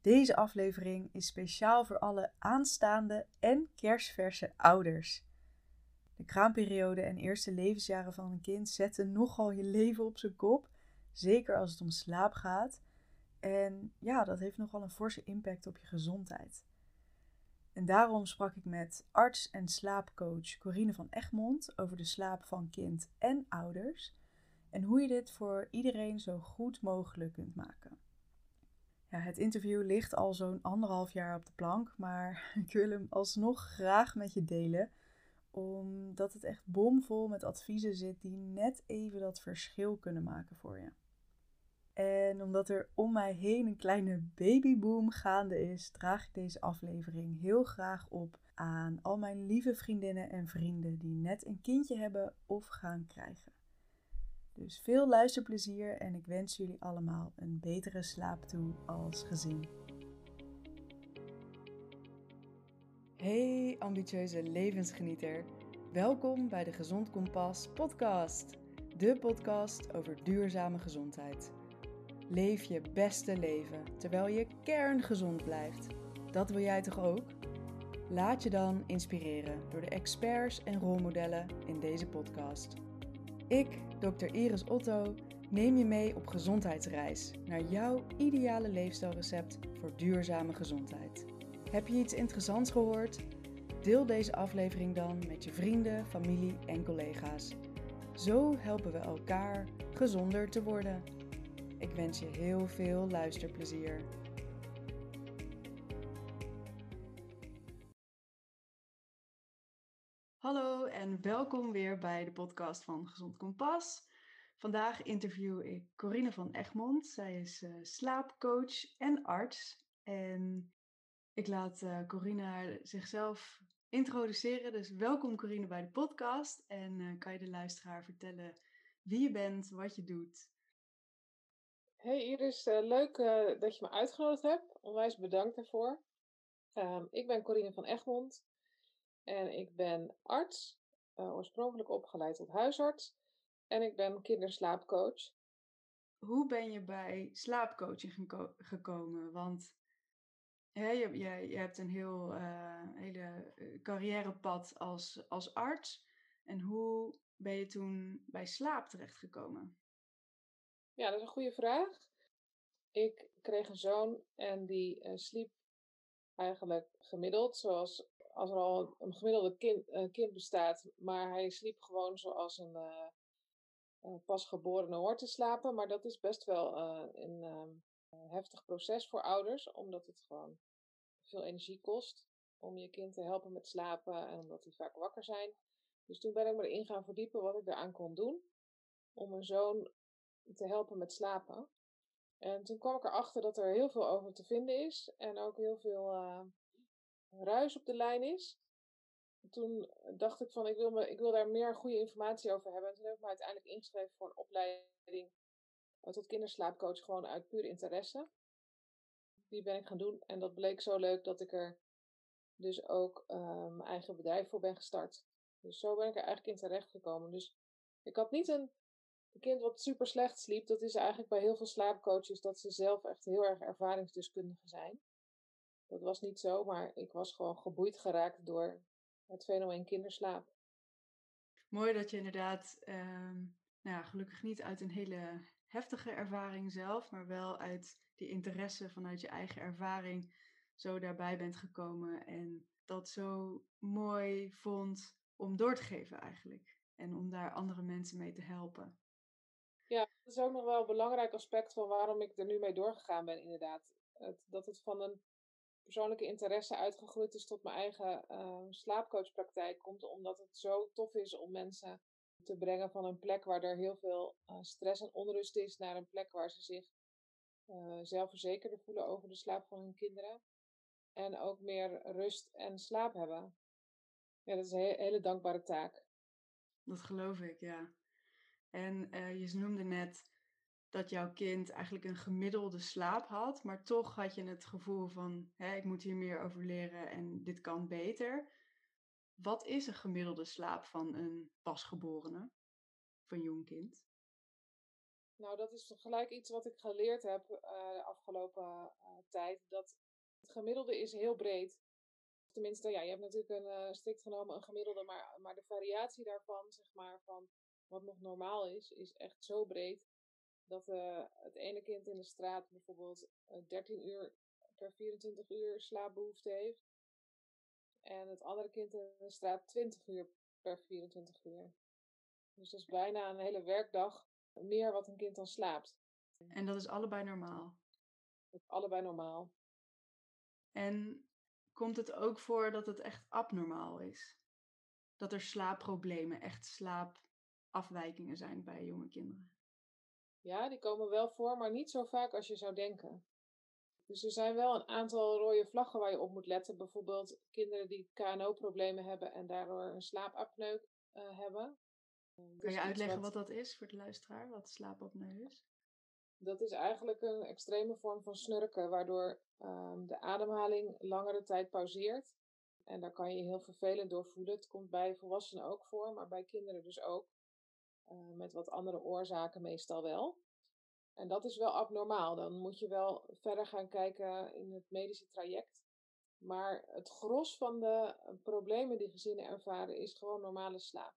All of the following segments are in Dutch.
Deze aflevering is speciaal voor alle aanstaande en kerstverse ouders. De kraamperiode en eerste levensjaren van een kind zetten nogal je leven op zijn kop, zeker als het om slaap gaat. En ja, dat heeft nogal een forse impact op je gezondheid. En daarom sprak ik met arts en slaapcoach Corine van Egmond over de slaap van kind en ouders en hoe je dit voor iedereen zo goed mogelijk kunt maken. Ja, het interview ligt al zo'n anderhalf jaar op de plank, maar ik wil hem alsnog graag met je delen, omdat het echt bomvol met adviezen zit die net even dat verschil kunnen maken voor je. En omdat er om mij heen een kleine babyboom gaande is, draag ik deze aflevering heel graag op aan al mijn lieve vriendinnen en vrienden die net een kindje hebben of gaan krijgen. Dus veel luisterplezier en ik wens jullie allemaal een betere slaap toe als gezin. Hey ambitieuze levensgenieter. Welkom bij de Gezond Kompas podcast. De podcast over duurzame gezondheid. Leef je beste leven terwijl je kerngezond blijft. Dat wil jij toch ook? Laat je dan inspireren door de experts en rolmodellen in deze podcast. Ik, Dr. Iris Otto, neem je mee op gezondheidsreis naar jouw ideale leefstijlrecept voor duurzame gezondheid. Heb je iets interessants gehoord? Deel deze aflevering dan met je vrienden, familie en collega's. Zo helpen we elkaar gezonder te worden. Ik wens je heel veel luisterplezier. Welkom weer bij de podcast van Gezond Kompas. Vandaag interview ik Corine van Egmond. Zij is uh, slaapcoach en arts. En ik laat uh, Corine zichzelf introduceren. Dus welkom Corine bij de podcast. En uh, kan je de luisteraar vertellen wie je bent, wat je doet Hey Iris, leuk dat je me uitgenodigd hebt. Onwijs bedankt daarvoor. Um, ik ben Corine van Egmond en ik ben arts, uh, oorspronkelijk opgeleid tot huisarts. En ik ben kinderslaapcoach. Hoe ben je bij slaapcoaching geko gekomen? Want hè, je, je, je, hebt een heel hele carrièrepad als, als arts. En hoe ben je toen bij slaap terechtgekomen? Ja, dat is een goede vraag. Ik kreeg een zoon en die uh, sliep eigenlijk gemiddeld, zoals als er al een gemiddelde kind, uh, kind bestaat, maar hij sliep gewoon zoals een uh, pasgeborene hoort te slapen. Maar dat is best wel een ehm, heftig proces voor ouders, omdat het gewoon veel energie kost om je kind te helpen met slapen en omdat die vaak wakker zijn. Dus toen ben ik me erin gaan verdiepen wat ik daaraan kon doen om mijn zoon te helpen met slapen. En toen kwam ik erachter dat er heel veel over te vinden is en ook heel veel ruis op de lijn is. Toen dacht ik van ik wil, me, ik wil daar meer goede informatie over hebben. En toen heb ik me uiteindelijk ingeschreven voor een opleiding tot kinderslaapcoach gewoon uit puur interesse. Die ben ik gaan doen en dat bleek zo leuk dat ik er dus ook uh, mijn eigen bedrijf voor ben gestart. Dus zo ben ik er eigenlijk in terecht gekomen. Dus ik had niet een kind wat super slecht sliep, dat is eigenlijk bij heel veel slaapcoaches dat ze zelf echt heel erg ervaringsdeskundige zijn. Dat was niet zo, maar ik was gewoon geboeid geraakt door het fenomeen kinderslaap. Mooi dat je inderdaad, um, nou ja, gelukkig niet uit een hele heftige ervaring zelf, maar wel uit die interesse vanuit je eigen ervaring zo daarbij bent gekomen en dat zo mooi vond om door te geven eigenlijk. En om daar andere mensen mee te helpen. Ja, dat is ook nog wel een belangrijk aspect van waarom ik er nu mee doorgegaan ben, inderdaad. Het, dat het van een persoonlijke interesse uitgegroeid is tot mijn eigen uh, slaapcoachpraktijk komt, omdat het zo tof is om mensen te brengen van een plek waar er heel veel uh, stress en onrust is, naar een plek waar ze zich uh, zelfverzekerder voelen over de slaap van hun kinderen. En ook meer rust en slaap hebben. Ja, dat is een hele dankbare taak. Dat geloof ik, ja. En je noemde net dat jouw kind eigenlijk een gemiddelde slaap had, maar toch had je het gevoel van, hè, ik moet hier meer over leren en dit kan beter. Wat is een gemiddelde slaap van een pasgeborene, van jong kind? Nou, dat is gelijk iets wat ik geleerd heb uh, de afgelopen uh, tijd. Dat het gemiddelde is heel breed. Tenminste, ja, je hebt natuurlijk een uh, strikt genomen een gemiddelde, maar, maar de variatie daarvan, zeg maar, van wat nog normaal is, is echt zo breed. Dat het ene kind in de straat bijvoorbeeld 13 uur per 24 uur slaapbehoefte heeft. En het andere kind in de straat 20 uur per 24 uur. Dus dat is bijna een hele werkdag meer wat een kind dan slaapt. En dat is allebei normaal? Dat is allebei normaal. En komt het ook voor dat het echt abnormaal is? Dat er slaapproblemen, echt slaapafwijkingen zijn bij jonge kinderen? Ja, die komen wel voor, maar niet zo vaak als je zou denken. Dus er zijn wel een aantal rode vlaggen waar je op moet letten. Bijvoorbeeld kinderen die KNO-problemen hebben en daardoor een slaapapneu uh, hebben. Kan dus je uitleggen wat... dat is voor de luisteraar, wat slaapapneu is? Dat is eigenlijk een extreme vorm van snurken, waardoor um, de ademhaling langere tijd pauzeert. En daar kan je je heel vervelend door voelen. Het komt bij volwassenen ook voor, maar bij kinderen dus ook. Uh, met wat andere oorzaken meestal wel. En dat is wel abnormaal. Dan moet je wel verder gaan kijken in het medische traject. Maar het gros van de problemen die gezinnen ervaren is gewoon normale slaap.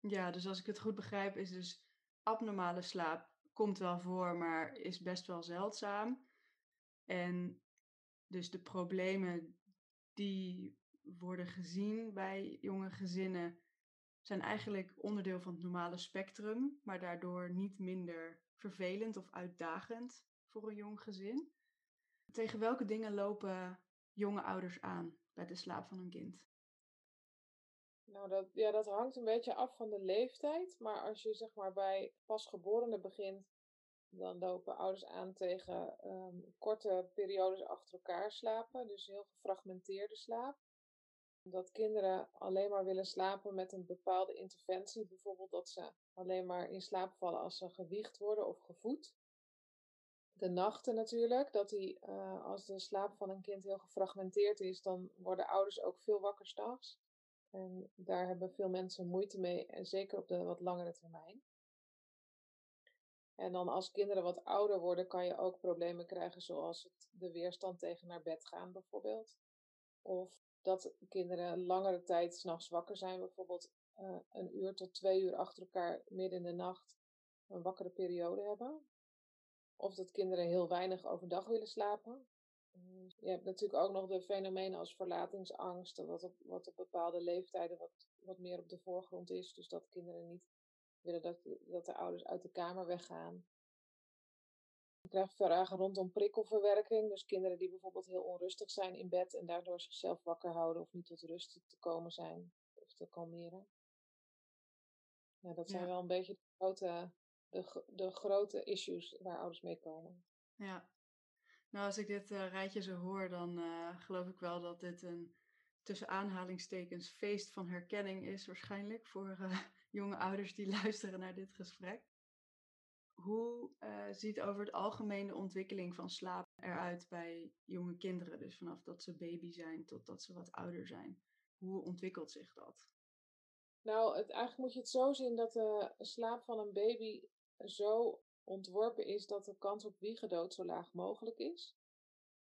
Ja, dus als ik het goed begrijp, is dus abnormale slaap komt wel voor, maar is best wel zeldzaam. En dus de problemen die worden gezien bij jonge gezinnen zijn eigenlijk onderdeel van het normale spectrum, maar daardoor niet minder vervelend of uitdagend voor een jong gezin. Tegen welke dingen lopen jonge ouders aan bij de slaap van een kind? Nou, dat, ja, dat hangt een beetje af van de leeftijd. Maar als je zeg maar bij pasgeborenen begint, dan lopen ouders aan tegen um, korte periodes achter elkaar slapen. Dus heel gefragmenteerde slaap. Dat kinderen alleen maar willen slapen met een bepaalde interventie. Bijvoorbeeld dat ze alleen maar in slaap vallen als ze gewiegd worden of gevoed. De nachten natuurlijk, dat die, uh, als de slaap van een kind heel gefragmenteerd is, dan worden ouders ook veel wakker s'nachts. En daar hebben veel mensen moeite mee, en zeker op de wat langere termijn. En dan als kinderen wat ouder worden, kan je ook problemen krijgen, zoals het, de weerstand tegen naar bed gaan bijvoorbeeld. Of dat kinderen langere tijd s'nachts wakker zijn, bijvoorbeeld uh, een uur tot twee uur achter elkaar midden in de nacht een wakkere periode hebben. Of dat kinderen heel weinig overdag willen slapen. Mm, je hebt natuurlijk ook nog de fenomenen als verlatingsangst, wat op, wat op bepaalde leeftijden wat, wat meer op de voorgrond is. Dus dat kinderen niet willen dat, dat de ouders uit de kamer weggaan. Krijgt vragen rondom prikkelverwerking. Dus kinderen die bijvoorbeeld heel onrustig zijn in bed en daardoor zichzelf wakker houden of niet tot rust te komen zijn of te kalmeren. Ja, dat zijn wel een beetje de grote, de, de grote issues waar ouders mee komen. Ja, nou, als ik dit uh, rijtje zo hoor, dan uh, geloof ik wel dat dit een tussen aanhalingstekens feest van herkenning is, waarschijnlijk voor uh, jonge ouders die luisteren naar dit gesprek. Hoe ziet over het algemeen de ontwikkeling van slaap eruit bij jonge kinderen? Dus vanaf dat ze baby zijn tot dat ze wat ouder zijn. Hoe ontwikkelt zich dat? Nou, het, eigenlijk moet je het zo zien dat de slaap van een baby zo ontworpen is dat de kans op wiegedood zo laag mogelijk is.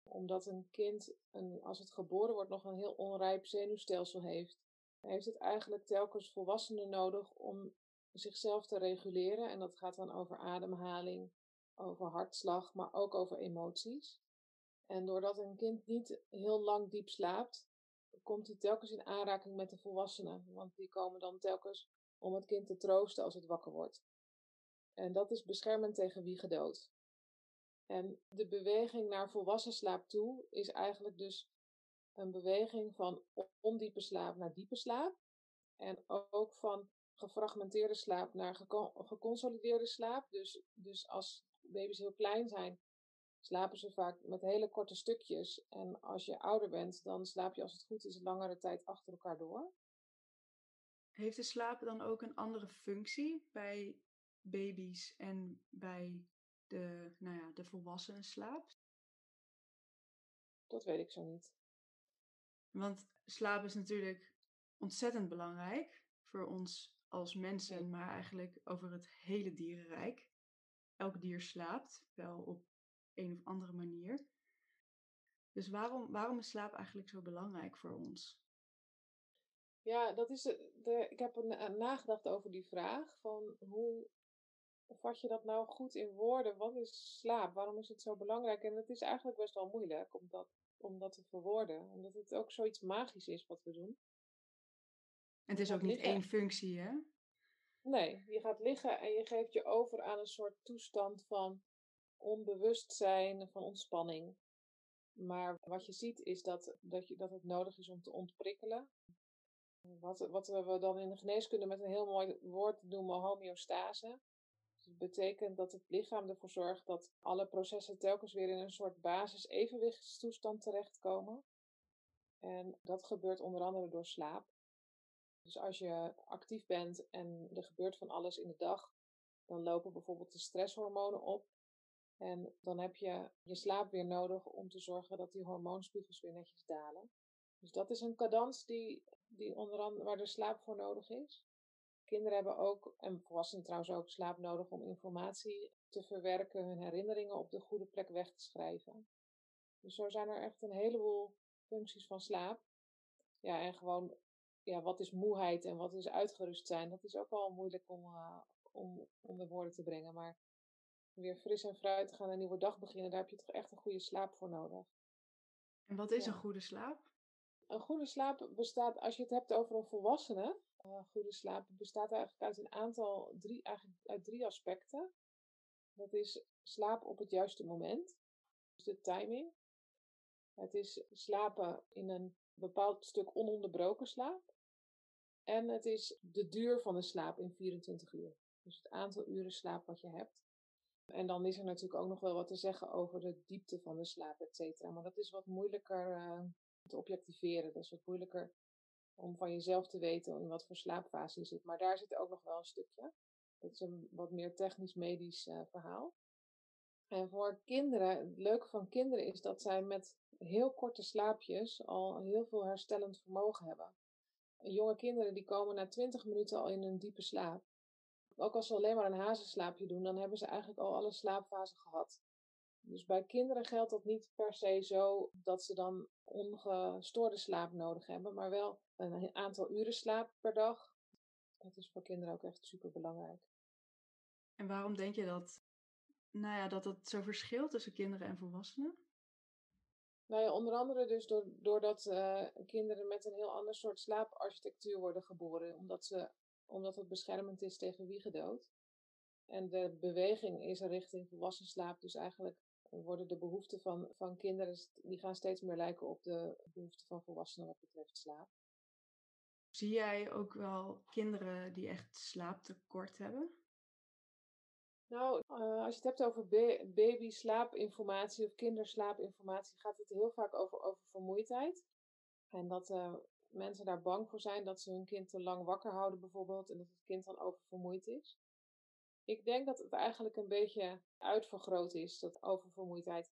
Omdat een kind, een, als het geboren wordt, nog een heel onrijp zenuwstelsel heeft, heeft het eigenlijk telkens volwassenen nodig om zichzelf te reguleren. En dat gaat dan over ademhaling, over hartslag, maar ook over emoties. En doordat een kind niet heel lang diep slaapt, komt hij telkens in aanraking met de volwassenen. Want die komen dan telkens om het kind te troosten als het wakker wordt. En dat is beschermend tegen wiegedood. En de beweging naar volwassen slaap toe is eigenlijk dus een beweging van ondiepe slaap naar diepe slaap. En ook van gefragmenteerde slaap naar geconsolideerde slaap. Dus, dus als baby's heel klein zijn, slapen ze vaak met hele korte stukjes. En als je ouder bent, dan slaap je als het goed is langere tijd achter elkaar door. Heeft de slaap dan ook een andere functie bij baby's en bij de, nou ja, de volwassenen slaap? Dat weet ik zo niet. Want slaap is natuurlijk ontzettend belangrijk voor ons als mensen, maar eigenlijk over het hele dierenrijk. elk dier slaapt, wel op een of andere manier. Dus waarom, waarom is slaap eigenlijk zo belangrijk voor ons? Ja, dat is de, ik heb een, nagedacht over die vraag van hoe vat je dat nou goed in woorden? Wat is slaap? Waarom is het zo belangrijk? En het is eigenlijk best wel moeilijk om dat, om dat te verwoorden, omdat het ook zoiets magisch is wat we doen. En het is ook niet één functie, hè? Nee, je gaat liggen en je geeft je over aan een soort toestand van onbewustzijn, van ontspanning. Maar wat je ziet is dat, dat, je, dat het nodig is om te ontprikkelen. Wat, wat we dan in de geneeskunde met een heel mooi woord noemen homeostase. Dus het betekent dat het lichaam ervoor zorgt dat alle processen telkens weer in een soort basis evenwichtstoestand terechtkomen. En dat gebeurt onder andere door slaap. Dus als je actief bent en er gebeurt van alles in de dag, dan lopen bijvoorbeeld de stresshormonen op. En dan heb je je slaap weer nodig om te zorgen dat die hormoonspiegels weer netjes dalen. Dus dat is een cadans die, die onder andere, waar de slaap voor nodig is. Kinderen hebben ook, en volwassenen trouwens ook, slaap nodig om informatie te verwerken, hun herinneringen op de goede plek weg te schrijven. Dus zo zijn er echt een heleboel functies van slaap. Ja, en gewoon, ja, wat is moeheid en wat is uitgerust zijn, dat is ook wel moeilijk om, uh, om onder woorden te brengen. Maar weer fris en fruit te gaan een nieuwe dag beginnen, daar heb je toch echt een goede slaap voor nodig. En wat is een goede slaap? Een goede slaap bestaat, als je het hebt over een volwassene, uh, goede slaap bestaat eigenlijk uit een aantal, drie, eigenlijk uit drie aspecten. Dat is slaap op het juiste moment, dus de timing. Het is slapen in een bepaald stuk ononderbroken slaap. En het is de duur van de slaap in 24 uur. Dus het aantal uren slaap wat je hebt. En dan is er natuurlijk ook nog wel wat te zeggen over de diepte van de slaap, et cetera. Maar dat is wat moeilijker uh, te objectiveren. Dat is wat moeilijker om van jezelf te weten in wat voor slaapfase je zit. Maar daar zit ook nog wel een stukje. Dat is een wat meer technisch-medisch uh, verhaal. En voor kinderen, het leuke van kinderen is dat zij met heel korte slaapjes al heel veel herstellend vermogen hebben. Jonge kinderen die komen na 20 minuten al in een diepe slaap. Ook als ze alleen maar een hazenslaapje doen, dan hebben ze eigenlijk al alle slaapfasen gehad. Dus bij kinderen geldt dat niet per se zo dat ze dan ongestoorde slaap nodig hebben, maar wel een aantal uren slaap per dag. Dat is voor kinderen ook echt super belangrijk. En waarom denk je dat, nou ja, dat het zo verschilt tussen kinderen en volwassenen? Nou onder andere dus doordat uh, kinderen met een heel ander soort slaaparchitectuur worden geboren. Omdat, ze, omdat het beschermend is tegen wiegedood. En de beweging is richting volwassen slaap. Dus eigenlijk worden de behoeften van, van kinderen, die gaan steeds meer lijken op de behoeften van volwassenen wat betreft slaap. Zie jij ook wel kinderen die echt slaaptekort hebben? Nou, uh, als je het hebt over baby slaapinformatie of kinderslaapinformatie, gaat het heel vaak over, over vermoeidheid. En dat uh, mensen daar bang voor zijn dat ze hun kind te lang wakker houden bijvoorbeeld en dat het kind dan oververmoeid is. Ik denk dat het eigenlijk een beetje uitvergroot is, dat oververmoeidheid.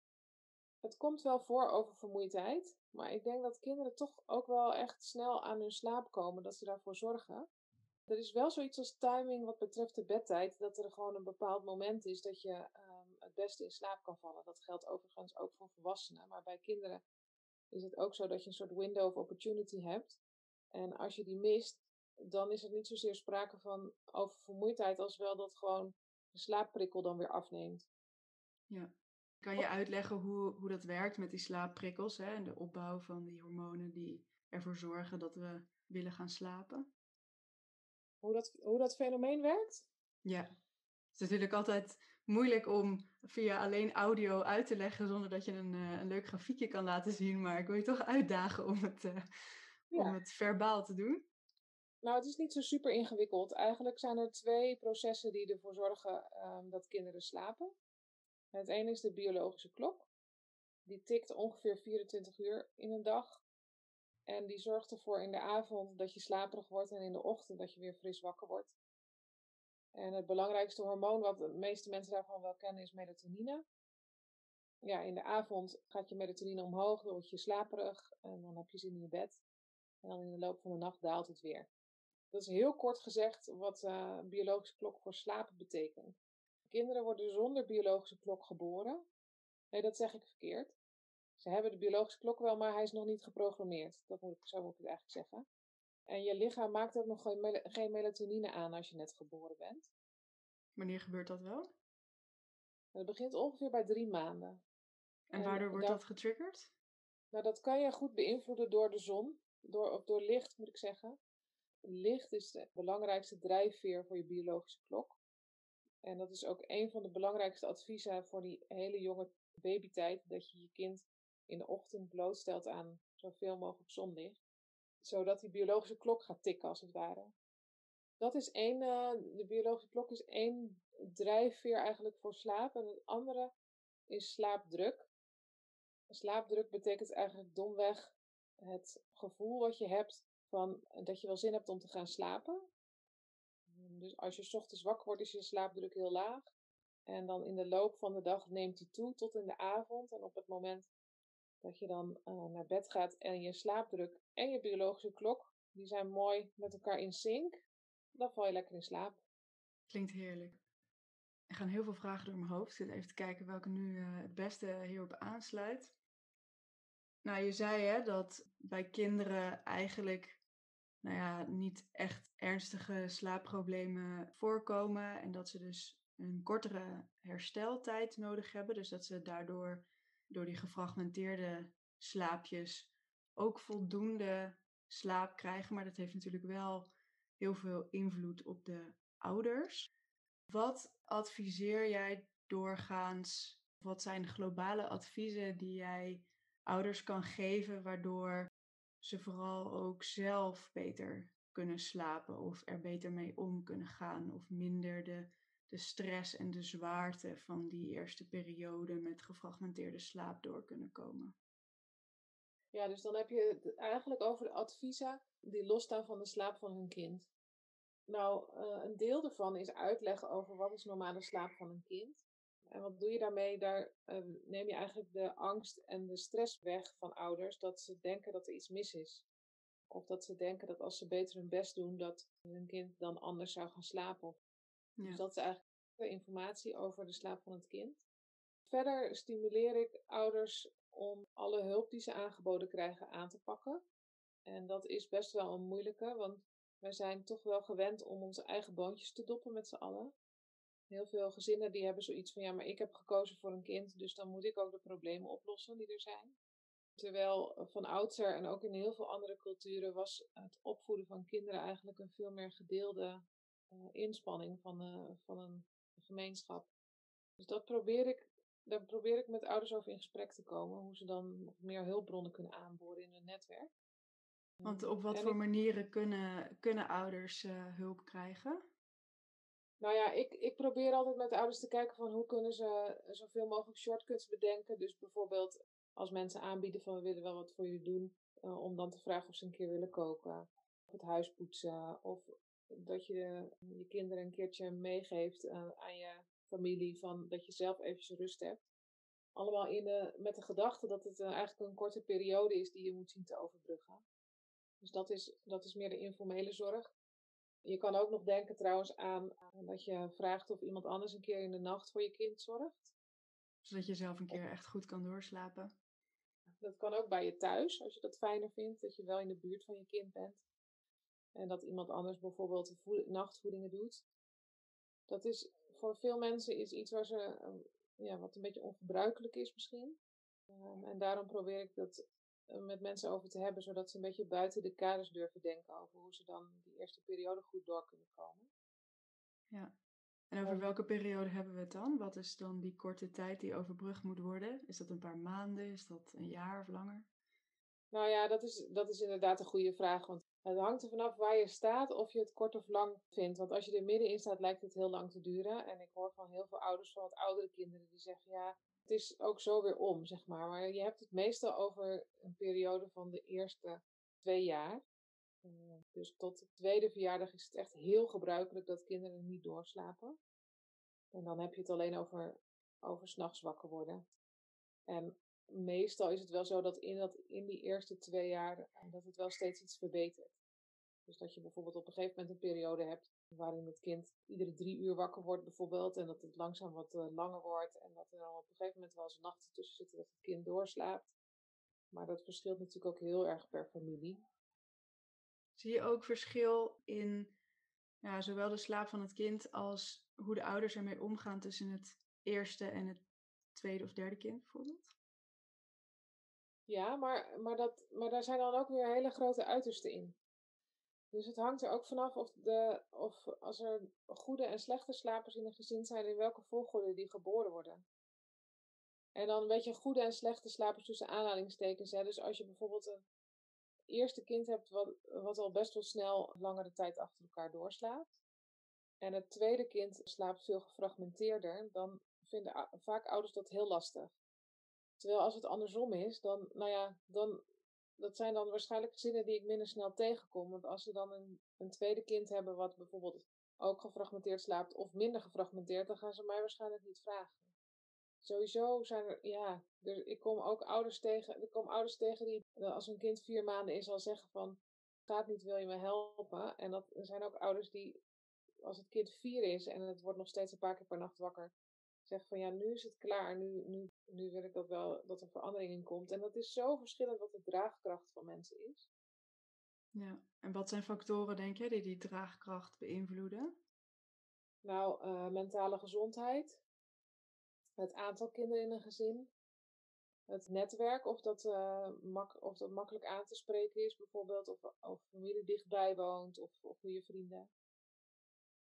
Het komt wel voor oververmoeidheid, maar ik denk dat kinderen toch ook wel echt snel aan hun slaap komen, dat ze daarvoor zorgen. Er is wel zoiets als timing wat betreft de bedtijd, dat er gewoon een bepaald moment is dat je um, het beste in slaap kan vallen. Dat geldt overigens ook voor volwassenen, maar bij kinderen is het ook zo dat je een soort window of opportunity hebt. En als je die mist, dan is er niet zozeer sprake van oververmoeidheid als wel dat gewoon de slaapprikkel dan weer afneemt. Ja. Kan je uitleggen hoe, hoe dat werkt met die slaapprikkels hè, en de opbouw van die hormonen die ervoor zorgen dat we willen gaan slapen? Hoe dat, hoe dat fenomeen werkt? Ja. Het is natuurlijk altijd moeilijk om via alleen audio uit te leggen zonder dat je een, uh, een leuk grafiekje kan laten zien. Maar ik wil je toch uitdagen om het, uh, om het verbaal te doen. Nou, het is niet zo super ingewikkeld. Eigenlijk zijn er twee processen die ervoor zorgen um, dat kinderen slapen. Het ene is de biologische klok. Die tikt ongeveer 24 uur in een dag. En die zorgt ervoor in de avond dat je slaperig wordt en in de ochtend dat je weer fris wakker wordt. En het belangrijkste hormoon wat de meeste mensen daarvan wel kennen is melatonine. Ja, in de avond gaat je melatonine omhoog, dan word je slaperig en dan heb je zin in je bed. En dan in de loop van de nacht daalt het weer. Dat is heel kort gezegd wat uh, biologische klok voor slapen betekent. kinderen worden zonder biologische klok geboren. Nee, dat zeg ik verkeerd. Ze hebben de biologische klok wel, maar hij is nog niet geprogrammeerd. Dat moet ik, zo moet ik het eigenlijk zeggen. En je lichaam maakt ook nog geen melatonine aan als je net geboren bent. Wanneer gebeurt dat wel? Dat begint ongeveer bij drie maanden. En waardoor wordt dat getriggerd? Nou, dat kan je goed beïnvloeden door de zon. Door, of door licht, moet ik zeggen. Licht is de belangrijkste drijfveer voor je biologische klok. En dat is ook een van de belangrijkste adviezen voor die hele jonge babytijd. Dat je je kind in de ochtend blootstelt aan zoveel mogelijk zonlicht. Zodat die biologische klok gaat tikken, als het ware. Dat is één, uh, de biologische klok is één drijfveer eigenlijk voor slaap. En het andere is slaapdruk. Slaapdruk betekent eigenlijk domweg het gevoel wat je hebt van dat je wel zin hebt om te gaan slapen. Dus als je ochtends wakker wordt, is je slaapdruk heel laag. En dan in de loop van de dag neemt die toe tot in de avond. En op het moment dat je dan uh, naar bed gaat en je slaapdruk en je biologische klok, die zijn mooi met elkaar in sync, dan val je lekker in slaap. Klinkt heerlijk. Er gaan heel veel vragen door mijn hoofd. Ik zit even te kijken welke nu uh, het beste hierop aansluit. Nou, je zei hè, dat bij kinderen eigenlijk nou ja, niet echt ernstige slaapproblemen voorkomen en dat ze dus een kortere hersteltijd nodig hebben. Dus dat ze daardoor door die gefragmenteerde slaapjes ook voldoende slaap krijgen. Maar dat heeft natuurlijk wel heel veel invloed op de ouders. Wat adviseer jij doorgaans? Wat zijn de globale adviezen die jij ouders kan geven, waardoor ze vooral ook zelf beter kunnen slapen of er beter mee om kunnen gaan of minder de, de stress en de zwaarte van die eerste periode met gefragmenteerde slaap door kunnen komen. Ja, dus dan heb je eigenlijk over de adviezen die losstaan van de slaap van hun kind. Nou, uh, een deel daarvan is uitleggen over wat is normale slaap van een kind. En wat doe je daarmee? Daar uh, neem je eigenlijk de angst en de stress weg van ouders dat ze denken dat er iets mis is. Of dat ze denken dat als ze beter hun best doen, dat hun kind dan anders zou gaan slapen. Ja. Dus dat is eigenlijk de informatie over de slaap van het kind. Verder stimuleer ik ouders om alle hulp die ze aangeboden krijgen aan te pakken. En dat is best wel een moeilijke, want wij zijn toch wel gewend om onze eigen boontjes te doppen met z'n allen. Heel veel gezinnen die hebben zoiets van ja, maar ik heb gekozen voor een kind, dus dan moet ik ook de problemen oplossen die er zijn. Terwijl van oudsher en ook in heel veel andere culturen was het opvoeden van kinderen eigenlijk een veel meer gedeelde inspanning van, uh, van een gemeenschap. Dus dat probeer ik, daar probeer ik met ouders over in gesprek te komen, hoe ze dan meer hulpbronnen kunnen aanboren in hun netwerk. Want op wat voor manieren kunnen, kunnen ouders uh, hulp krijgen? Nou ja, ik, ik probeer altijd met ouders te kijken van hoe kunnen ze zoveel mogelijk shortcuts bedenken. Dus bijvoorbeeld als mensen aanbieden van we willen wel wat voor jullie doen, uh, om dan te vragen of ze een keer willen koken. Of het huis poetsen. Of dat je je kinderen een keertje meegeeft uh, aan je familie van dat je zelf eventjes rust hebt. Allemaal in de, met de gedachte dat het uh, eigenlijk een korte periode is die je moet zien te overbruggen. Dus dat is, dat is meer de informele zorg. Je kan ook nog denken trouwens aan dat je vraagt of iemand anders een keer in de nacht voor je kind zorgt. Zodat je zelf een keer echt goed kan doorslapen. Dat kan ook bij je thuis, als je dat fijner vindt, dat je wel in de buurt van je kind bent. En dat iemand anders bijvoorbeeld nachtvoedingen doet. Dat is voor veel mensen is iets waar ze, ja, wat een beetje ongebruikelijk is misschien. Um, en daarom probeer ik dat met mensen over te hebben, zodat ze een beetje buiten de kaders durven denken over hoe ze dan die eerste periode goed door kunnen komen. Ja, en over welke periode hebben we het dan? Wat is dan die korte tijd die overbrugd moet worden? Is dat een paar maanden? Is dat een jaar of langer? Nou ja, dat is, dat is inderdaad een goede vraag. Want het hangt er vanaf waar je staat of je het kort of lang vindt. Want als je er middenin staat, lijkt het heel lang te duren. En ik hoor van heel veel ouders van wat oudere kinderen die zeggen: ja, het is ook zo weer om, zeg maar. Maar je hebt het meestal over een periode van de eerste twee jaar. Uh, dus tot de tweede verjaardag is het echt heel gebruikelijk dat kinderen niet doorslapen. En dan heb je het alleen over, over s'nachts wakker worden. En meestal is het wel zo dat in, dat in die eerste twee jaar dat het wel steeds iets verbetert. Dus dat je bijvoorbeeld op een gegeven moment een periode hebt waarin het kind iedere drie uur wakker wordt bijvoorbeeld. En dat het langzaam wat uh, langer wordt. En dat er dan op een gegeven moment wel eens nachten tussen zitten dat het kind doorslaapt. Maar dat verschilt natuurlijk ook heel erg per familie. Zie je ook verschil in ja, zowel de slaap van het kind als hoe de ouders ermee omgaan tussen het eerste en het tweede of derde kind bijvoorbeeld? Ja, maar, maar, dat, maar daar zijn dan ook weer hele grote uitersten in. Dus het hangt er ook vanaf of, de, of als er goede en slechte slapers in een gezin zijn, in welke volgorde die geboren worden. En dan weet je goede en slechte slapers tussen aanhalingstekens. Hè? Dus als je bijvoorbeeld een eerste kind hebt wat, wat al best wel snel langere tijd achter elkaar doorslaapt. En het tweede kind slaapt veel gefragmenteerder, dan vinden vaak ouders dat heel lastig. Terwijl als het andersom is, dan, nou ja, dan, dat zijn dan waarschijnlijk gezinnen die ik minder snel tegenkom. Want als ze dan een, een tweede kind hebben wat bijvoorbeeld ook gefragmenteerd slaapt of minder gefragmenteerd, dan gaan ze mij waarschijnlijk niet vragen. Sowieso zijn er, ja, er, ik kom ook ouders tegen, ik kom ouders tegen die als een kind vier maanden is al zeggen van, gaat niet, wil je me helpen? En dat er zijn ook ouders die, als het kind vier is en het wordt nog steeds een paar keer per nacht wakker, zeggen van ja, nu is het klaar, nu, nu, nu wil ik dat wel, dat er verandering in komt. En dat is zo verschillend wat de draagkracht van mensen is. Ja, en wat zijn factoren, denk je, die die draagkracht beïnvloeden? Nou, uh, mentale gezondheid, het aantal kinderen in een gezin, het netwerk, of dat, uh, mak of dat makkelijk aan te spreken is, bijvoorbeeld, of, of familie dichtbij woont, of, of goede vrienden.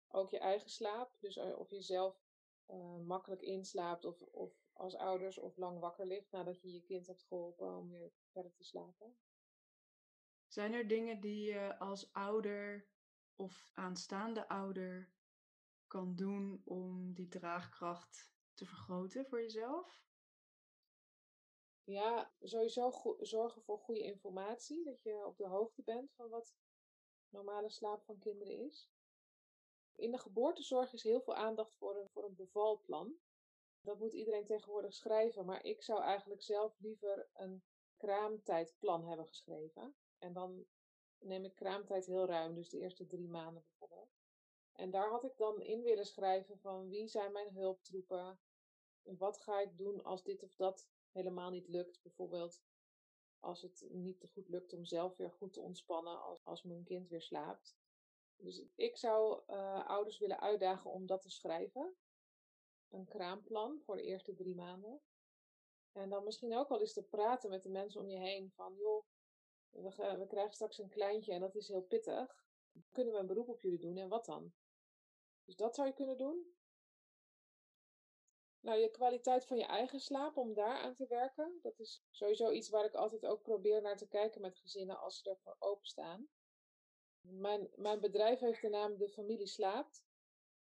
Ook je eigen slaap, dus uh, of je zelf uh, makkelijk inslaapt, of, of als ouders of lang wakker ligt nadat je je kind hebt geholpen om weer verder te slapen. Zijn er dingen die je als ouder of aanstaande ouder kan doen om die draagkracht te vergroten voor jezelf? Ja, sowieso zorgen voor goede informatie. Dat je op de hoogte bent van wat normale slaap van kinderen is. In de geboortezorg is heel veel aandacht voor een, voor een bevalplan. Dat moet iedereen tegenwoordig schrijven, maar ik zou eigenlijk zelf liever een kraamtijdplan hebben geschreven. En dan neem ik kraamtijd heel ruim, dus de eerste drie maanden bijvoorbeeld. En daar had ik dan in willen schrijven van wie zijn mijn hulptroepen, wat ga ik doen als dit of dat helemaal niet lukt. Bijvoorbeeld als het niet te goed lukt om zelf weer goed te ontspannen als, als mijn kind weer slaapt. Dus ik zou uh, ouders willen uitdagen om dat te schrijven. Een kraamplan voor de eerste drie maanden. En dan misschien ook wel eens te praten met de mensen om je heen van joh, we, we krijgen straks een kleintje en dat is heel pittig. Kunnen we een beroep op jullie doen en wat dan? Dus dat zou je kunnen doen. Nou, je kwaliteit van je eigen slaap, om daar aan te werken. Dat is sowieso iets waar ik altijd ook probeer naar te kijken met gezinnen als ze ervoor openstaan. Mijn, mijn bedrijf heeft de naam De Familie Slaapt.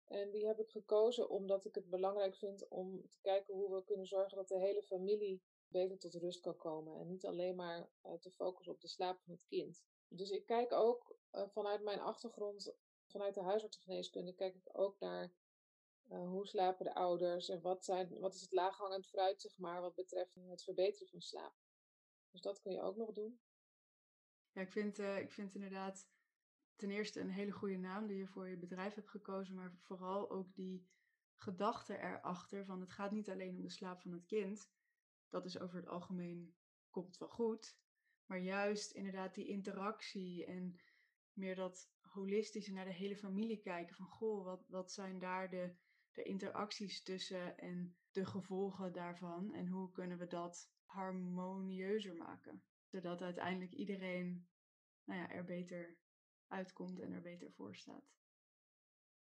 En die heb ik gekozen omdat ik het belangrijk vind om te kijken hoe we kunnen zorgen dat de hele familie beter tot rust kan komen. En niet alleen maar uh, te focussen op de slaap van het kind. Dus ik kijk ook uh, vanuit mijn achtergrond, vanuit de huisartsengeneeskunde, kijk ik ook naar uh, hoe slapen de ouders en wat, zijn, wat is het laaghangend fruit, zeg maar, wat betreft het verbeteren van slaap. Dus dat kun je ook nog doen. Ja, ik vind, ik vind inderdaad ten eerste een hele goede naam die je voor je bedrijf hebt gekozen, maar vooral ook die gedachte erachter van het gaat niet alleen om de slaap van het kind. Dat is over het algemeen, komt wel goed. Maar juist inderdaad die interactie en meer dat holistische naar de hele familie kijken. Van goh, wat, wat zijn daar de, de interacties tussen en de gevolgen daarvan? En hoe kunnen we dat harmonieuzer maken? Zodat uiteindelijk iedereen nou ja, er beter uitkomt en er beter voor staat.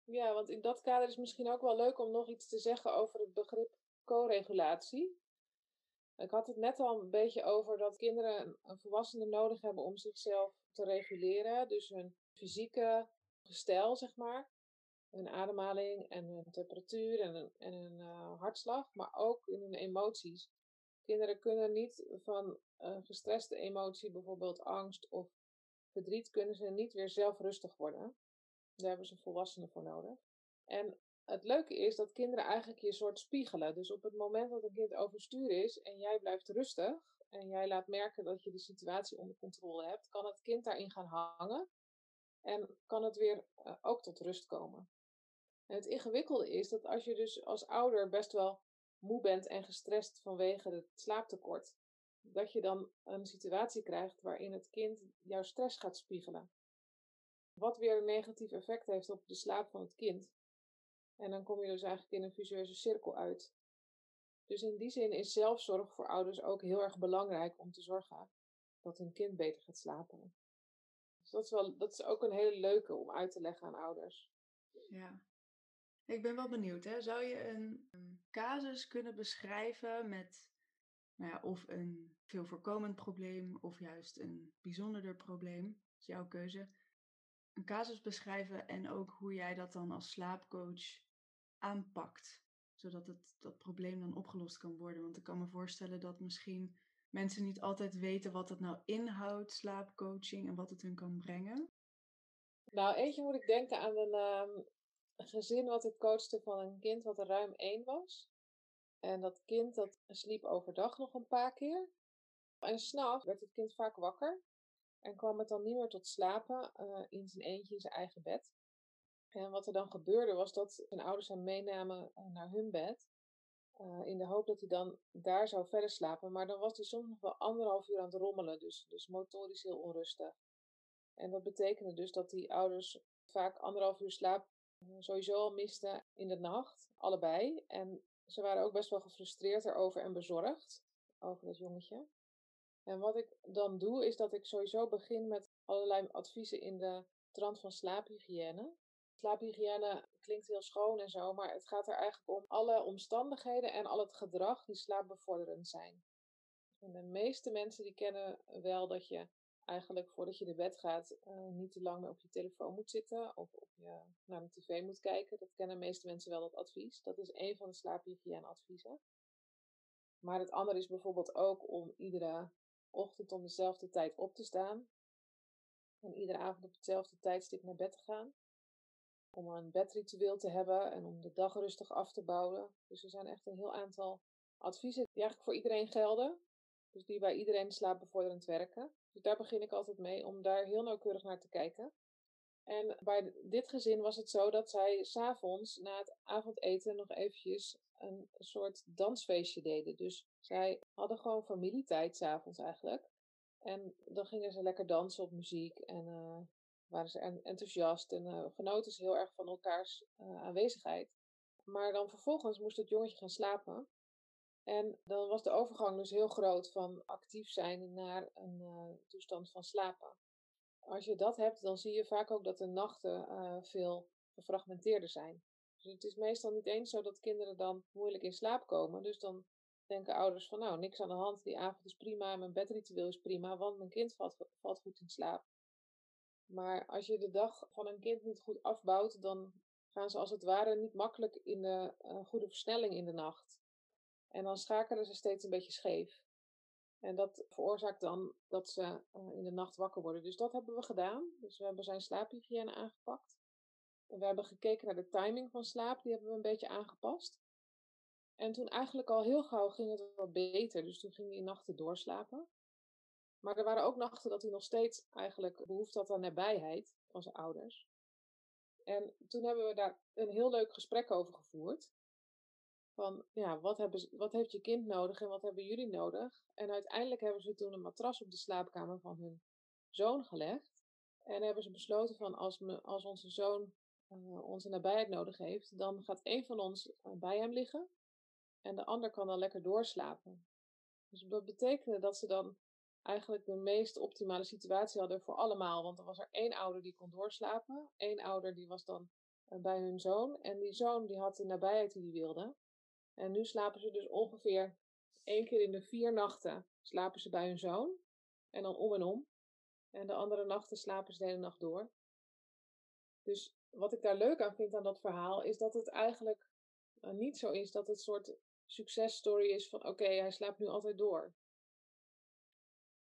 Ja, want in dat kader is misschien ook wel leuk om nog iets te zeggen over het begrip co-regulatie. Ik had het net al een beetje over dat kinderen een volwassene nodig hebben om zichzelf te reguleren. Dus hun fysieke gestel, zeg maar. Hun ademhaling en hun temperatuur en hun, en uh, hartslag, maar ook in hun emoties. Kinderen kunnen niet van een gestreste emotie, bijvoorbeeld angst of verdriet, kunnen ze niet weer zelf rustig worden. Daar hebben ze volwassenen voor nodig. En het leuke is dat kinderen eigenlijk je soort spiegelen. Dus op het moment dat een kind overstuur is en jij blijft rustig en jij laat merken dat je de situatie onder controle hebt, kan het kind daarin gaan hangen En kan het weer uh, ook tot rust komen. En het ingewikkelde is dat als je dus als ouder best wel moe bent en gestrest vanwege het slaaptekort, dat je dan een situatie krijgt waarin het kind jouw stress gaat spiegelen. Wat weer een negatief effect heeft op de slaap van het kind. En dan kom je dus eigenlijk in een visueuze cirkel uit. Dus in die zin is zelfzorg voor ouders ook heel erg belangrijk om te zorgen dat hun kind beter gaat slapen. Dus dat is, wel, dat is ook een hele leuke om uit te leggen aan ouders. Ja. Ik ben wel benieuwd, hè? zou je een casus kunnen beschrijven met nou ja, of een veel voorkomend probleem of juist een bijzonderder probleem? Dat is jouw keuze. Een casus beschrijven en ook hoe jij dat dan als slaapcoach aanpakt zodat het, dat probleem dan opgelost kan worden. Want ik kan me voorstellen dat misschien mensen niet altijd weten wat het nou inhoudt, slaapcoaching, en wat het hun kan brengen. Nou, eentje moet ik denken aan een ehm, gezin wat ik coachte van een kind wat er ruim één was. En dat kind dat sliep overdag nog een paar keer. En s'nachts werd het kind vaak wakker. En kwam het dan niet meer tot slapen uh, in zijn eentje in zijn eigen bed. En wat er dan gebeurde was dat zijn ouders hem meenamen eh, naar hun bed. Uh, in de hoop dat hij dan daar zou verder slapen. Maar dan was hij soms nog wel anderhalf uur aan het rommelen. Dus, dus motorisch heel onrustig. En dat betekende dus dat die ouders vaak anderhalf uur slaap sowieso al misten in de nacht. Allebei. En ze waren ook best wel gefrustreerd erover en bezorgd. Over dat jongetje. En wat ik dan doe, is dat ik sowieso begin met allerlei adviezen in de trant van slaaphygiëne. Slaaphygiëne klinkt heel schoon en zo, maar het gaat er eigenlijk om alle omstandigheden en al het gedrag die slaapbevorderend zijn. En de meeste mensen die kennen wel dat je eigenlijk voordat je naar bed gaat uh, niet te lang meer op je telefoon moet zitten of op je, naar de tv moet kijken. Dat kennen de meeste mensen wel, dat advies. Dat is een van de slaaphygiëne adviezen. Maar het andere is bijvoorbeeld ook om iedere ochtend om dezelfde tijd op te staan. En iedere avond op hetzelfde tijdstip naar bed te gaan om een bedritueel te hebben en om de dag rustig af te bouwen. Dus er zijn echt een heel aantal adviezen die eigenlijk voor iedereen gelden. Dus die bij iedereen slaapbevorderend werken. Dus daar begin ik altijd mee om daar heel nauwkeurig naar te kijken. En bij dit gezin was het zo dat zij s'avonds na het avondeten nog eventjes een soort dansfeestje deden. Dus zij hadden gewoon familietijd s'avonds eigenlijk. En dan gingen ze lekker dansen op muziek en uh, waren ze enthousiast en uh, genoten ze heel erg van elkaars uh, aanwezigheid. Maar dan vervolgens moest het jongetje gaan slapen. En dan was de overgang dus heel groot van actief zijn naar een uh, toestand van slapen. Als je dat hebt, dan zie je vaak ook dat de nachten veel gefragmenteerder zijn. Dus het is meestal niet eens zo dat kinderen dan moeilijk in slaap komen. Dus dan denken ouders van nou, niks aan de hand, die avond is prima, mijn bedritueel is prima, want mijn kind valt, valt goed in slaap. Maar als je de dag van een kind niet goed afbouwt, dan gaan ze als het ware niet makkelijk in de uh, goede versnelling in de nacht. En dan schakelen ze steeds een beetje scheef. En dat veroorzaakt dan dat ze uh, in de nacht wakker worden. Dus dat hebben we gedaan. Dus we hebben zijn slaaphygiëne aangepakt. En we hebben gekeken naar de timing van slaap. Die hebben we een beetje aangepast. En toen eigenlijk al heel gauw ging het wat beter. Dus toen ging hij nachten doorslapen. Maar er waren ook nachten dat hij nog steeds eigenlijk behoefte had aan nabijheid van zijn ouders. En toen hebben we daar een heel leuk gesprek over gevoerd. Van ja, wat, hebben, wat heeft je kind nodig en wat hebben jullie nodig? En uiteindelijk hebben ze toen een matras op de slaapkamer van hun zoon gelegd. En hebben ze besloten van als, me, als onze zoon uh, onze nabijheid nodig heeft, dan gaat één van ons uh, bij hem liggen. En de ander kan dan lekker doorslapen. Dus dat betekende dat ze dan eigenlijk de meest optimale situatie hadden voor allemaal. Want er was er één ouder die kon doorslapen. Eén ouder die was dan eh, bij hun zoon. En die zoon die had de nabijheid die hij wilde. En nu slapen ze dus ongeveer één keer in de vier nachten slapen ze bij hun zoon. En dan om en om. En de andere nachten slapen ze de hele nacht door. Dus wat ik daar leuk aan vind aan dat verhaal, is dat het eigenlijk eh, niet zo is dat het een soort successtory is van oké, hij slaapt nu altijd door.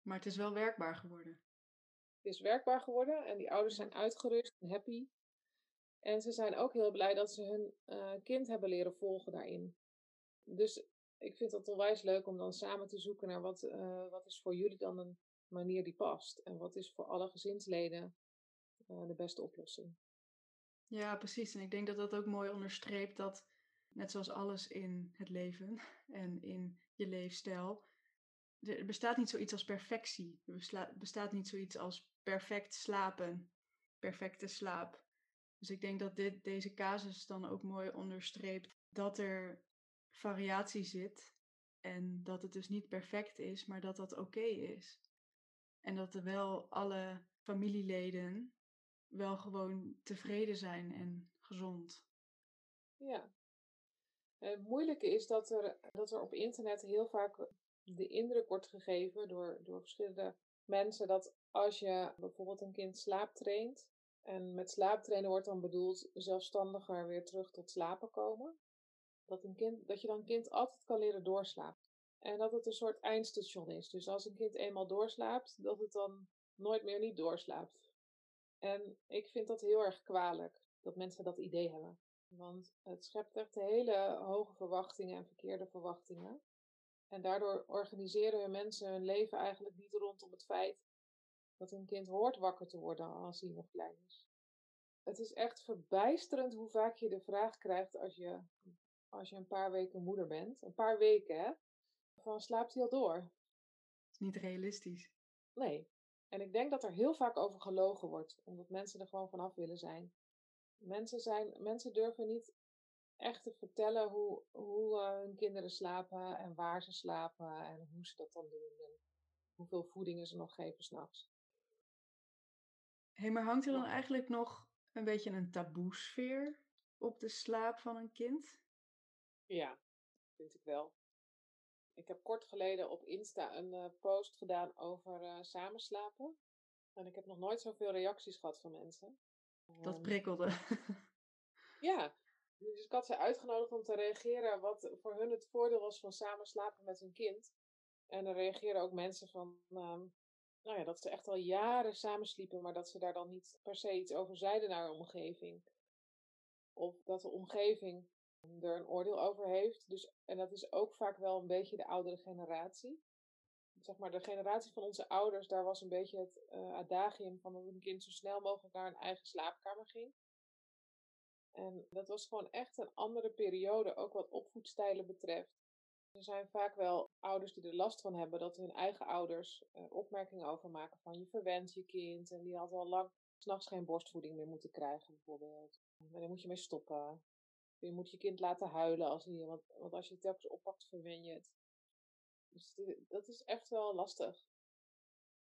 Maar het is wel werkbaar geworden. Het is werkbaar geworden en die ouders zijn uitgerust en happy. En ze zijn ook heel blij dat ze hun uh, kind hebben leren volgen daarin. Dus ik vind het onwijs leuk om dan samen te zoeken naar wat, uh, wat is voor jullie dan een manier die past. En wat is voor alle gezinsleden de beste oplossing. Ja, precies. En ik denk dat dat ook mooi onderstreept dat, net zoals alles in het leven en in je leefstijl, er bestaat niet zoiets als perfectie. Er bestaat niet zoiets als perfect slapen, perfecte slaap. Dus ik denk dat dit, deze casus dan ook mooi onderstreept dat er variatie zit en dat het dus niet perfect is, maar dat dat oké is. En dat er wel alle familieleden wel gewoon tevreden zijn en gezond. Ja. Het moeilijke is dat er, dat er op internet heel vaak de indruk wordt gegeven door, door verschillende mensen dat als je bijvoorbeeld een kind slaaptraint, en met slaaptrainen wordt dan bedoeld zelfstandiger weer terug tot slapen komen, dat, een kind, dat je dan een kind altijd kan leren doorslapen. En dat het een soort eindstation is. Dus als een kind eenmaal doorslaapt, dat het dan nooit meer niet doorslaapt. En ik vind dat heel erg kwalijk, dat mensen dat idee hebben. Want het schept echt hele hoge verwachtingen en verkeerde verwachtingen. En daardoor organiseren mensen hun leven eigenlijk niet rondom het feit dat een kind hoort wakker te worden als hij nog klein is. Het is echt verbijsterend hoe vaak je de vraag krijgt als je, als je een paar weken moeder bent. Een paar weken, hè? Van slaapt hij al door? Dat is niet realistisch. Nee. En ik denk dat er heel vaak over gelogen wordt, omdat mensen er gewoon vanaf willen zijn. Mensen, zijn, mensen durven niet echt te vertellen hoe, hoe uh, hun kinderen slapen en waar ze slapen en hoe ze dat dan doen en hoeveel voedingen ze nog geven s'nachts. Hé, hey, maar hangt er dan eigenlijk nog een beetje een taboesfeer op de slaap van een kind? Ja, vind ik wel. Ik heb kort geleden op Insta een uh, post gedaan over uh, samenslapen. En ik heb nog nooit zoveel reacties gehad van mensen. Dat ehm, prikkelde. ja, dus ik had ze uitgenodigd om te reageren wat voor hun het voordeel was van samen slapen met hun kind. En er reageren ook mensen van, um, nou ja, dat ze echt al jaren samen sliepen, maar dat ze daar dan niet per se iets over zeiden naar hun omgeving. Of dat de omgeving er een oordeel over heeft. Dus, en dat is ook vaak wel een beetje de oudere generatie. Zeg maar, de generatie van onze ouders, daar was een beetje het uh, adagium van dat een kind zo snel mogelijk naar een eigen slaapkamer ging. En dat was gewoon echt een andere periode, ook wat opvoedstijlen betreft. Er zijn vaak wel ouders die er last van hebben dat hun eigen ouders uh, opmerkingen over maken van je verwent je kind en die had al lang s'nachts geen borstvoeding meer moeten krijgen bijvoorbeeld. En daar moet je mee stoppen. Je moet je kind laten huilen als hij, want, want als je het telkens oppakt verwen je het. Dus dat is echt wel lastig.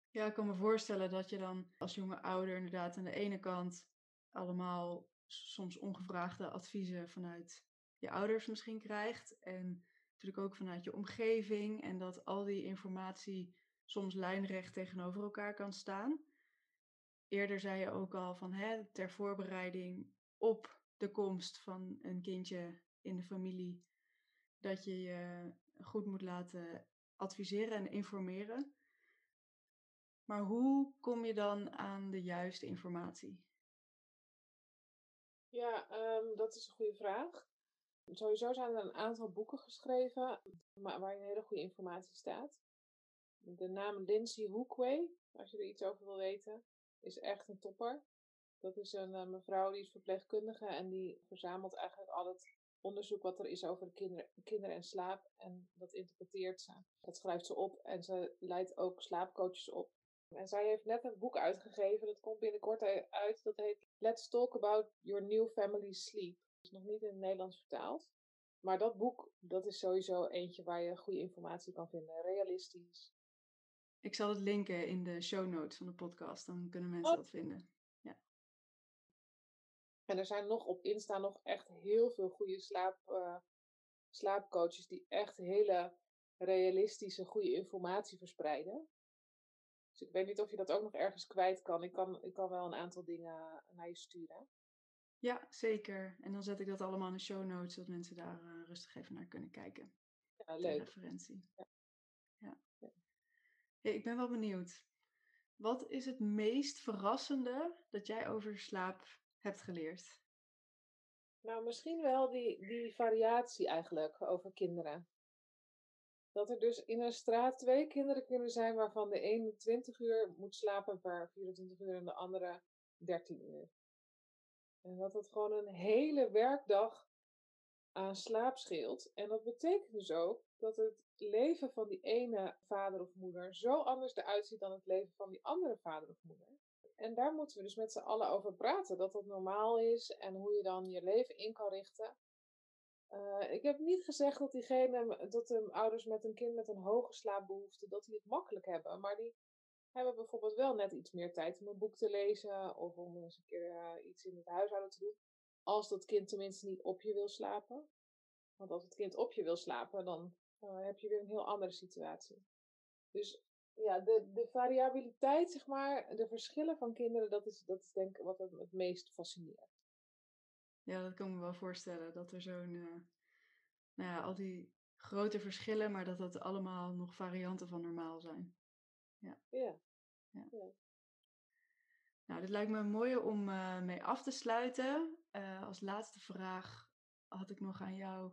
Ja, ik kan me voorstellen dat je dan als jonge ouder inderdaad aan de ene kant allemaal soms ongevraagde adviezen vanuit je ouders misschien krijgt. En natuurlijk ook vanuit je omgeving. En dat al die informatie soms lijnrecht tegenover elkaar kan staan. Eerder zei je ook al van hè, ter voorbereiding op de komst van een kindje in de familie, dat je je goed moet laten adviseren en informeren. Maar hoe kom je dan aan de juiste informatie? Ja, um, dat is een goede vraag. Sowieso zijn er een aantal boeken geschreven waarin hele goede informatie staat. De naam Lindsay Hookway, als je er iets over wil weten, is echt een topper. Dat is een uh, mevrouw die is verpleegkundige en die verzamelt eigenlijk al het onderzoek wat er is over kinderen, kinderen en slaap. En dat interpreteert ze. Dat schrijft ze op en ze leidt ook slaapcoaches op. En zij heeft net een boek uitgegeven, dat komt binnenkort uit. Dat heet Let's Talk About Your New Family Sleep. Dat is nog niet in het Nederlands vertaald. Maar dat boek, dat is sowieso eentje waar je goede informatie kan vinden. Realistisch. Ik zal het linken in de show notes van de podcast, dan kunnen mensen oh. dat vinden. En er zijn nog op Insta nog echt heel veel goede slaap, uh, slaapcoaches die echt hele realistische, goede informatie verspreiden. Dus ik weet niet of je dat ook nog ergens kwijt kan. Ik kan, ik kan wel een aantal dingen naar je sturen. Ja, zeker. En dan zet ik dat allemaal in de show notes, zodat mensen daar uh, rustig even naar kunnen kijken. Ja, leuk. referentie. Ja. ja. ja. ik ben wel benieuwd. Wat is het meest verrassende dat jij over slaap hebt geleerd? Nou, misschien wel die, die variatie eigenlijk over kinderen dat er dus in een straat twee kinderen kunnen zijn waarvan de ene 20 uur moet slapen per 24 uur en de andere 13 uur. En dat het gewoon een hele werkdag aan slaap scheelt. En dat betekent dus ook dat het leven van die ene vader of moeder zo anders eruit ziet dan het leven van die andere vader of moeder. En daar moeten we dus met z'n allen over praten. Dat dat normaal is en hoe je dan je leven in kan richten. Uh, ik heb niet gezegd dat diegene, dat de ouders met een kind met een hoge slaapbehoefte, dat die het makkelijk hebben. Maar die hebben bijvoorbeeld wel net iets meer tijd om een boek te lezen of om eens een keer uh, iets in het huishouden te doen. Als dat kind tenminste niet op je wil slapen. Want als het kind op je wil slapen, dan uh, heb je weer een heel andere situatie. Dus ja, de, de variabiliteit, zeg maar, de verschillen van kinderen, dat is, dat is denk ik wat het, het meest fascineert. Ja, dat kan me wel voorstellen. Dat er zo'n, uh, nou ja, al die grote verschillen, maar dat dat allemaal nog varianten van normaal zijn. Ja. Ja. ja. ja. Nou, dit lijkt me mooi om uh, mee af te sluiten. Uh, als laatste vraag had ik nog aan jou.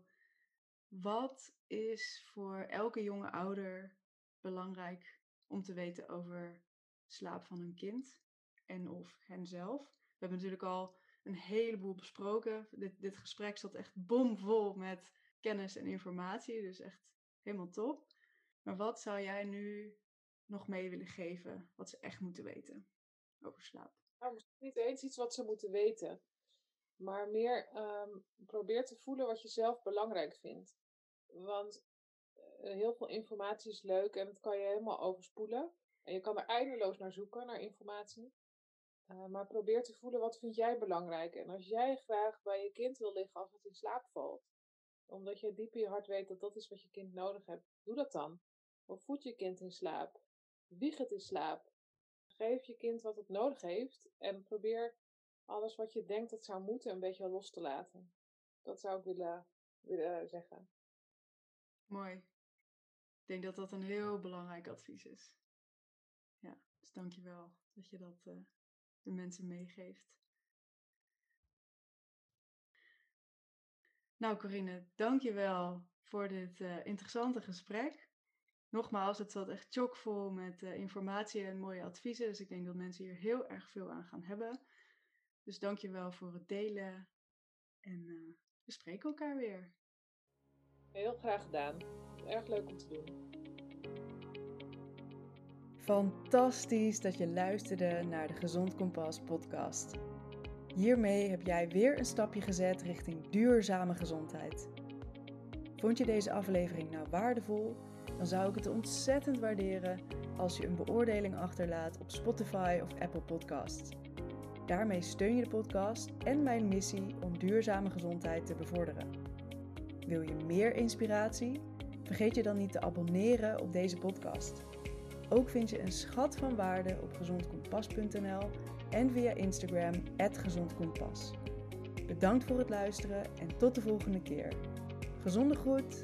Wat is voor elke jonge ouder belangrijk om te weten over slaap van een kind en of henzelf? We hebben natuurlijk al een heleboel besproken. Dit, dit gesprek zat echt bomvol met kennis en informatie, dus echt helemaal top. Maar wat zou jij nu nog mee willen geven wat ze echt moeten weten over slaap? Nou, misschien niet eens iets wat ze moeten weten, maar meer um, probeer te voelen wat je zelf belangrijk vindt. Want heel veel informatie is leuk en dat kan je helemaal overspoelen. En je kan er eindeloos naar zoeken, naar informatie. Uh, maar probeer te voelen wat vind jij belangrijk. En als jij graag bij je kind wil liggen als het in slaap valt, omdat je diep in je hart weet dat dat is wat je kind nodig hebt, doe dat dan. Of voed je kind in slaap. Wieg het in slaap. Geef je kind wat het nodig heeft en probeer alles wat je denkt dat zou moeten een beetje los te laten. Dat zou ik willen, willen zeggen. Mooi. Ik denk dat dat een heel belangrijk advies is. Ja, dus dankjewel dat je dat uh, de mensen meegeeft. Nou Corinne, dankjewel voor dit uh, interessante gesprek. Nogmaals, het zat echt chockvol met uh, informatie en mooie adviezen. Dus ik denk dat mensen hier heel erg veel aan gaan hebben. Dus dankjewel voor het delen. En uh, we spreken elkaar weer. Heel graag gedaan. Erg leuk om te doen. Fantastisch dat je luisterde naar de Gezond Kompas podcast. Hiermee heb jij weer een stapje gezet richting duurzame gezondheid. Vond je deze aflevering nou waardevol? Dan zou ik het ontzettend waarderen als je een beoordeling achterlaat op Spotify of Apple Podcasts. Daarmee steun je de podcast en mijn missie om duurzame gezondheid te bevorderen. Wil je meer inspiratie? Vergeet je dan niet te abonneren op deze podcast. Ook vind je een schat van waarde op gezondkompas.nl en via Instagram @gezondkompas. Bedankt voor het luisteren en tot de volgende keer. Gezonde groet.